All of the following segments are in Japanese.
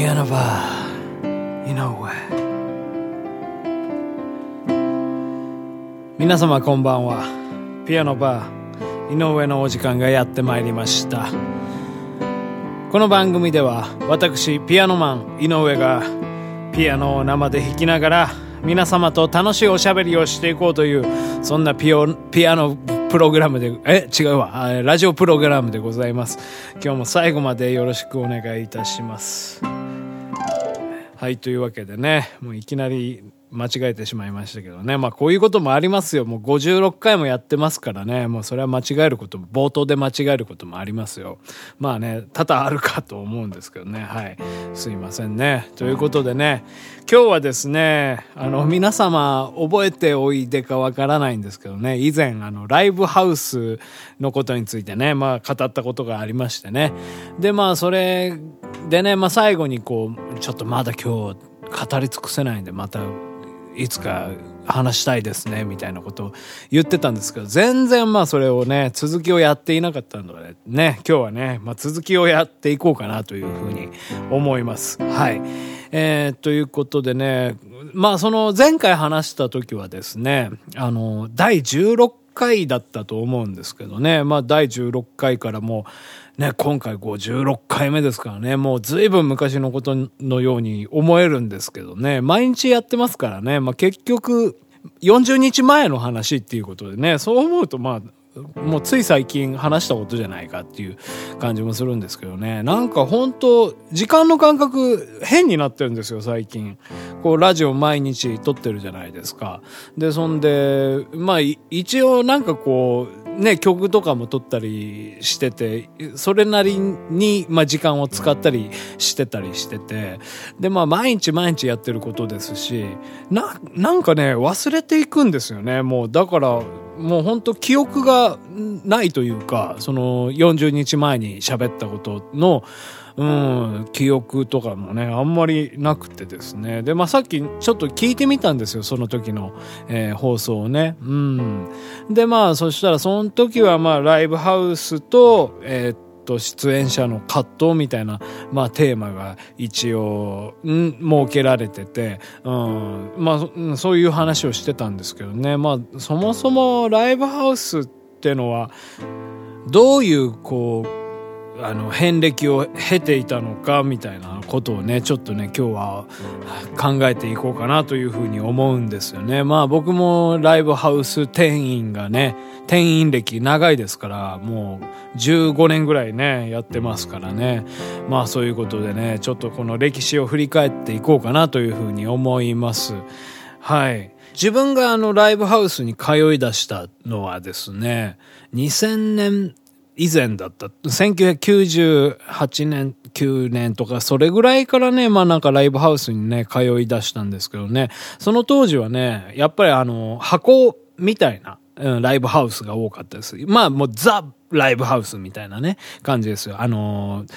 ピアノバー井上皆様こんばんはピアノバー井上のお時間がやってまいりましたこの番組では私ピアノマン井上がピアノを生で弾きながら皆様と楽しいおしゃべりをしていこうというそんなピオピアノプログラムで、え、違うわ。ラジオプログラムでございます。今日も最後までよろしくお願いいたします。はい、というわけでね、もういきなり間違えてしまいましたけどね。まあこういうこともありますよ。もう56回もやってますからね。もうそれは間違えることも、冒頭で間違えることもありますよ。まあね、多々あるかと思うんですけどね。はい。すいませんね。ということでね、今日はですね、あの、皆様覚えておいでかわからないんですけどね、以前あの、ライブハウスのことについてね、まあ語ったことがありましてね。で、まあそれでね、まあ最後にこう、ちょっとまだ今日語り尽くせないんで、またいつか話したいですね、みたいなことを言ってたんですけど、全然まあそれをね、続きをやっていなかったのでね、今日はね、まあ続きをやっていこうかなというふうに思います。はい。えー、ということでね、まあその前回話した時はですね、あの、第16回だったと思うんですけどね、まあ第16回からもう、ね、今回56回目ですからね、もう随分昔のことのように思えるんですけどね、毎日やってますからね、まあ結局、40日前の話っていうことでね、そう思うとまあ、もうつい最近話したことじゃないかっていう感じもするんですけどね。なんか本当時間の感覚変になってるんですよ、最近。こう、ラジオ毎日撮ってるじゃないですか。で、そんで、まあ、一応なんかこう、ね、曲とかも撮ったりしてて、それなりに、まあ、時間を使ったりしてたりしてて、で、まあ、毎日毎日やってることですし、な、なんかね、忘れていくんですよね。もう、だから、もう本当記憶がないというか、その40日前に喋ったことの、うん、記憶とかもね、あんまりなくてですね。で、まあ、さっきちょっと聞いてみたんですよ、その時の、えー、放送をね。うん。で、まあ、そしたらその時は、まあ、ライブハウスと、えー、っと、出演者の葛藤みたいな、まあ、テーマが一応、ん、設けられてて、うん、まあ、そういう話をしてたんですけどね。まあ、そもそもライブハウスってのは、どういう、こう、あの遍歴を経ていたのかみたいなことをねちょっとね今日は考えていこうかなというふうに思うんですよね。まあ僕もライブハウス店員がね店員歴長いですからもう15年ぐらいねやってますからね。まあそういうことでねちょっとこの歴史を振り返っていこうかなというふうに思います。はい。自分があのライブハウスに通い出したのはですね、2000年以前だった。1998年、9年とか、それぐらいからね、まあなんかライブハウスにね、通い出したんですけどね、その当時はね、やっぱりあの、箱みたいな、うん、ライブハウスが多かったです。まあもうザ・ライブハウスみたいなね、感じですよ。あのー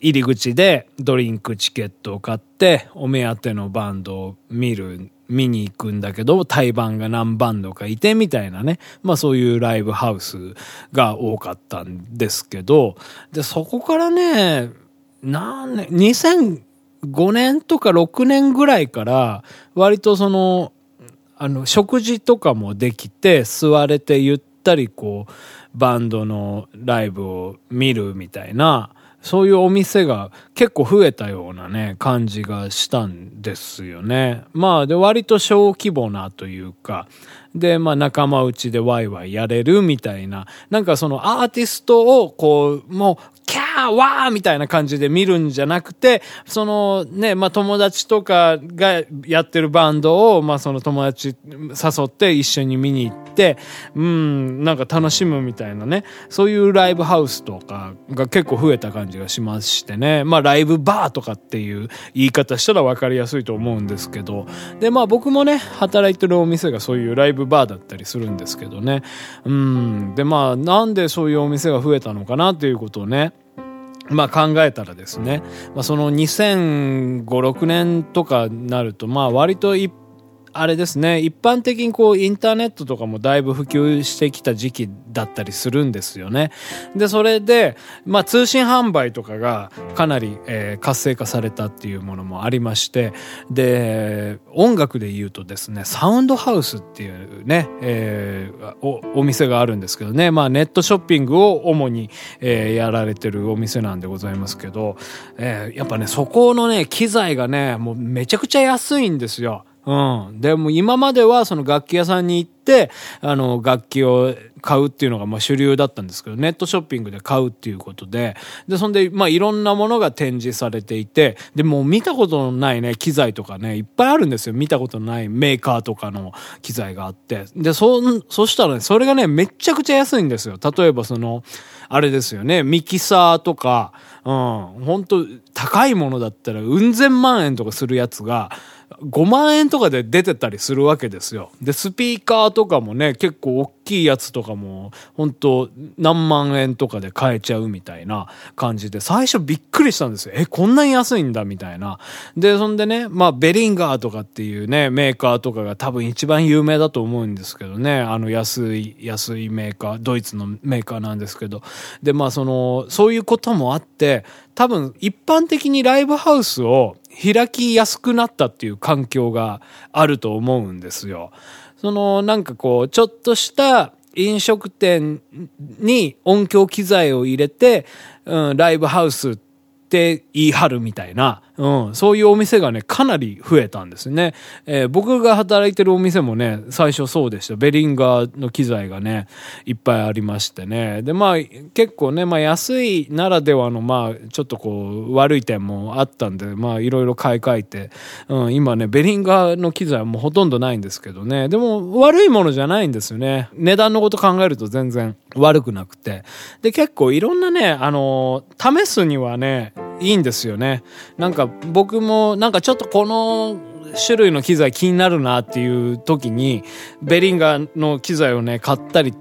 入り口でドリンクチケットを買ってお目当てのバンドを見る見に行くんだけど、対バンが何バンドかいてみたいなね。まあそういうライブハウスが多かったんですけど、で、そこからね、何年、2005年とか6年ぐらいから、割とその、あの、食事とかもできて、座れてゆったりこう、バンドのライブを見るみたいな、そういうお店が結構増えたようなね、感じがしたんですよね。まあ、で、割と小規模なというか、で、まあ仲間内でワイワイやれるみたいな、なんかそのアーティストをこう、もうキャーわーみたいな感じで見るんじゃなくて、そのね、まあ友達とかがやってるバンドを、まあその友達誘って一緒に見に行って、うん、なんか楽しむみたいなね、そういうライブハウスとかが結構増えた感じがしましてね、まあライブバーとかっていう言い方したら分かりやすいと思うんですけど、で、まあ僕もね、働いてるお店がそういうライブバーだったりするんですけどね、うん、でまあなんでそういうお店が増えたのかなっていうことをね、まあ考えたらですね、まあ、その2005、6年とかになると、まあ割と一あれですね、一般的にこう、インターネットとかもだいぶ普及してきた時期だったりするんですよね。で、それで、まあ、通信販売とかがかなり、えー、活性化されたっていうものもありまして、で、音楽で言うとですね、サウンドハウスっていうね、えー、お、お店があるんですけどね、まあ、ネットショッピングを主に、えー、やられてるお店なんでございますけど、えー、やっぱね、そこのね、機材がね、もうめちゃくちゃ安いんですよ。うん。でも今まではその楽器屋さんに行って、あの、楽器を買うっていうのがまあ主流だったんですけど、ネットショッピングで買うっていうことで、で、そんで、まあいろんなものが展示されていて、で、もう見たことのないね、機材とかね、いっぱいあるんですよ。見たことのないメーカーとかの機材があって。で、そ、そしたらね、それがね、めちゃくちゃ安いんですよ。例えばその、あれですよね、ミキサーとか、うん、本当高いものだったら、うん千万円とかするやつが、5万円とかで出てたりするわけですよ。で、スピーカーとかもね、結構大きいやつとかも、本当何万円とかで買えちゃうみたいな感じで、最初びっくりしたんですよ。え、こんなに安いんだみたいな。で、そんでね、まあ、ベリンガーとかっていうね、メーカーとかが多分一番有名だと思うんですけどね、あの安い、安いメーカー、ドイツのメーカーなんですけど。で、まあ、その、そういうこともあって、多分一般的にライブハウスを開きやすくなったっていう環境があると思うんですよ。そのなんかこう、ちょっとした飲食店に音響機材を入れて、うん、ライブハウスって言い張るみたいな、うん、そういうお店がね、かなり増えたんですね。えー、僕が働いてるお店もね、最初そうでした。ベリンガーの機材がね、いっぱいありましてね。で、まあ、結構ね、まあ安いならではの、まあ、ちょっとこう、悪い点もあったんで、まあ、いろいろ買い替えて、うん、今ね、ベリンガーの機材はもうほとんどないんですけどね。でも、悪いものじゃないんですよね。値段のこと考えると全然悪くなくて。で、結構いろんなね、あの試すにはね、いいんですよね。なんか僕もなんかちょっとこの種類の機材気になるなっていう時にベリンガーの機材をね買ったり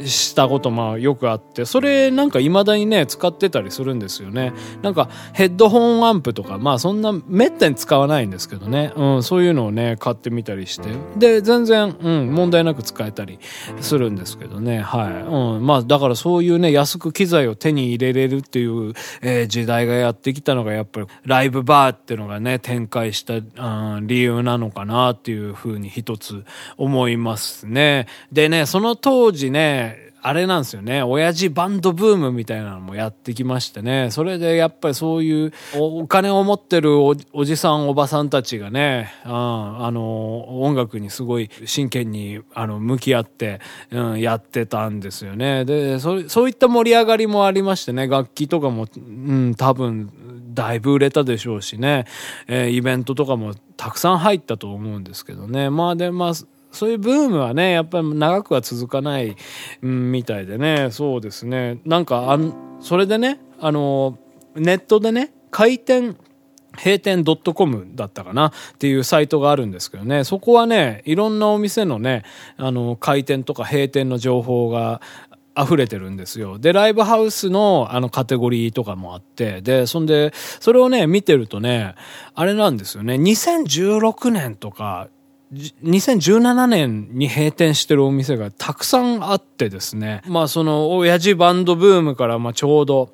したことまあよくあって、それなんか未だにね、使ってたりするんですよね。なんかヘッドホンアンプとか、まあそんなめったに使わないんですけどね、うん、そういうのをね、買ってみたりして、で、全然、うん、問題なく使えたりするんですけどね、はい。うん、まあだからそういうね、安く機材を手に入れれるっていう、えー、時代がやってきたのがやっぱりライブバーっていうのがね、展開した、うん、理由なのかなっていうふうに一つ思いますね。でね、その当時ね、あれなんですよね。親父バンドブームみたいなのもやってきましてね。それでやっぱりそういうお金を持ってるおじさんおばさんたちがね、うん、あの、音楽にすごい真剣にあの向き合って、うん、やってたんですよね。で、そそういった盛り上がりもありましてね、楽器とかも、うん、多分、だいぶ売れたでしょうしね、えー、イベントとかもたくさん入ったと思うんですけどね。まあで、まあ、そういうブームはね、やっぱり長くは続かない、うん、みたいでね、そうですね。なんか、あん、それでね、あの、ネットでね、回転、閉店 .com だったかなっていうサイトがあるんですけどね、そこはね、いろんなお店のね、あの、開店とか閉店の情報が溢れてるんですよ。で、ライブハウスのあのカテゴリーとかもあって、で、そんで、それをね、見てるとね、あれなんですよね、2016年とか、2017年に閉店してるお店がたくさんあってですね。まあその親父バンドブームからまあちょうど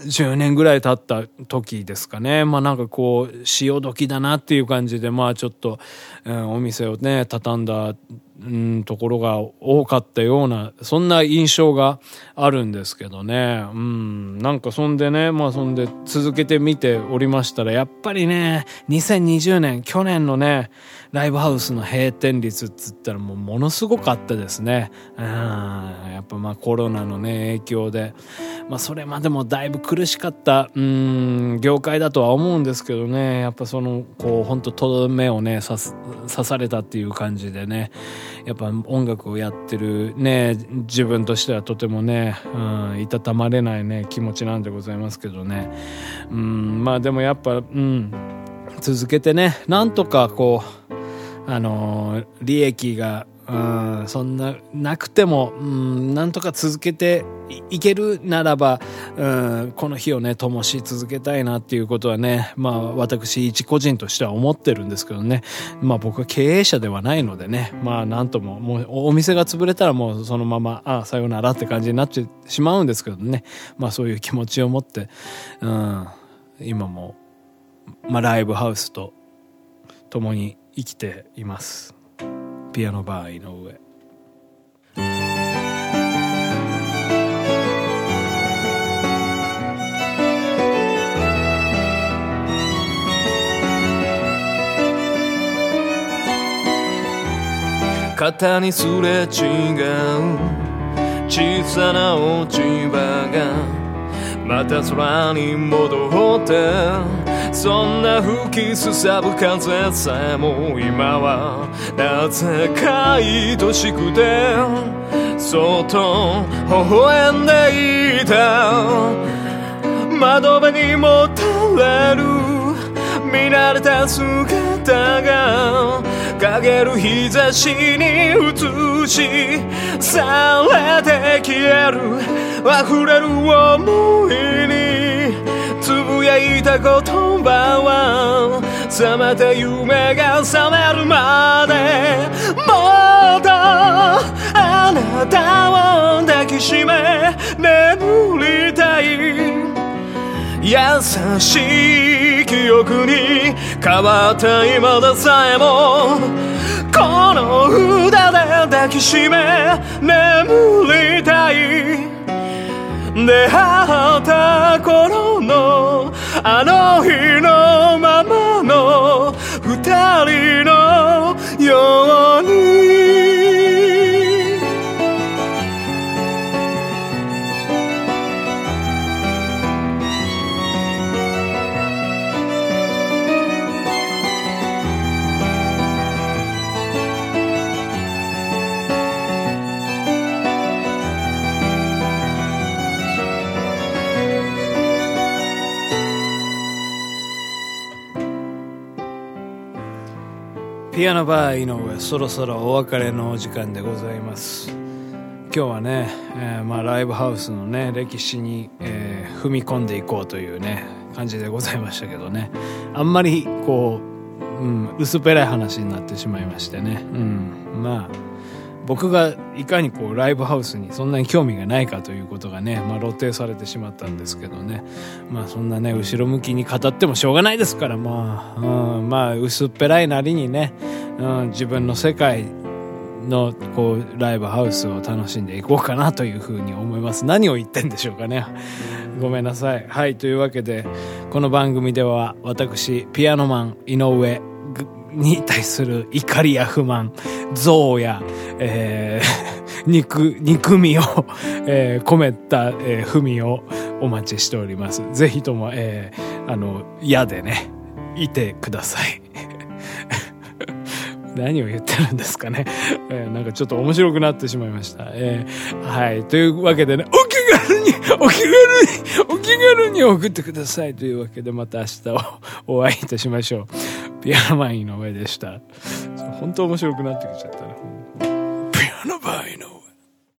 10年ぐらい経った時ですかね。まあなんかこう潮時だなっていう感じでまあちょっと、うん、お店をね畳んだうん、ところが多かったような、そんな印象があるんですけどね。うん、なんかそんでね、まあそんで続けて見ておりましたら、やっぱりね、2020年、去年のね、ライブハウスの閉店率っつったらもうものすごかったですね。うん、やっぱまあコロナのね、影響で。まあそれまでもだいぶ苦しかった、うん、業界だとは思うんですけどね、やっぱその、こう、ほんととどめをね、刺されたっていう感じでね、やっぱ音楽をやってるね自分としてはとてもね、うん、いたたまれないね気持ちなんでございますけどね、うん、まあでもやっぱ、うん、続けてねなんとかこうあの利益がうん、そんな、なくても、うん、なんとか続けていけるならば、うん、この日をね、灯し続けたいなっていうことはね、まあ私一個人としては思ってるんですけどね、まあ僕は経営者ではないのでね、まあなんとも、もうお店が潰れたらもうそのまま、ああ、さようならって感じになってしまうんですけどね、まあそういう気持ちを持って、うん、今も、まあライブハウスと共に生きています。ピアノバー井上。肩にすれ違う。小さな落ち葉がまた空に戻って。そんな吹きすさぶ風さえも今はなぜか愛しくてそっと微笑んでいた窓辺にもたれる見慣れた姿が陰る日差しに映しされて消える溢れる思いにいた言葉は冷めた夢が覚めるまでもっとあなたを抱きしめ眠りたい。優しい記憶に変わった今でさえもこの札で抱きしめ眠りたい。出会った頃のあの日のままの二人のようにピアノバー井上そろそろお別れのお時間でございます。今日はね、えー、まあ、ライブハウスのね歴史に、えー、踏み込んでいこうというね感じでございましたけどね。あんまりこう、うん、薄っぺらい話になってしまいましてね、うん、まあ僕がいかにこうライブハウスにそんなに興味がないかということがね、まあ、露呈されてしまったんですけどね。まあそんなね後ろ向きに語ってもしょうがないですからまあ、うん、まあ薄っぺらいなりにね、うん、自分の世界のこうライブハウスを楽しんでいこうかなというふうに思います。何を言ってんでしょうかね。ごめんなさい。はいというわけでこの番組では私ピアノマン井上に対する怒りや不満、憎悪や、えー、憎、憎みを、えー、込めた、えー、文をお待ちしております。ぜひとも、えー、あの、嫌でね、いてください。何を言ってるんですかね。えー、なんかちょっと面白くなってしまいました。えー、はい。というわけでね、お気軽に、お気軽に、お気軽に送ってください。というわけで、また明日をお会いいたしましょう。ピアノマインの上でした。本当面白くなってきちゃった。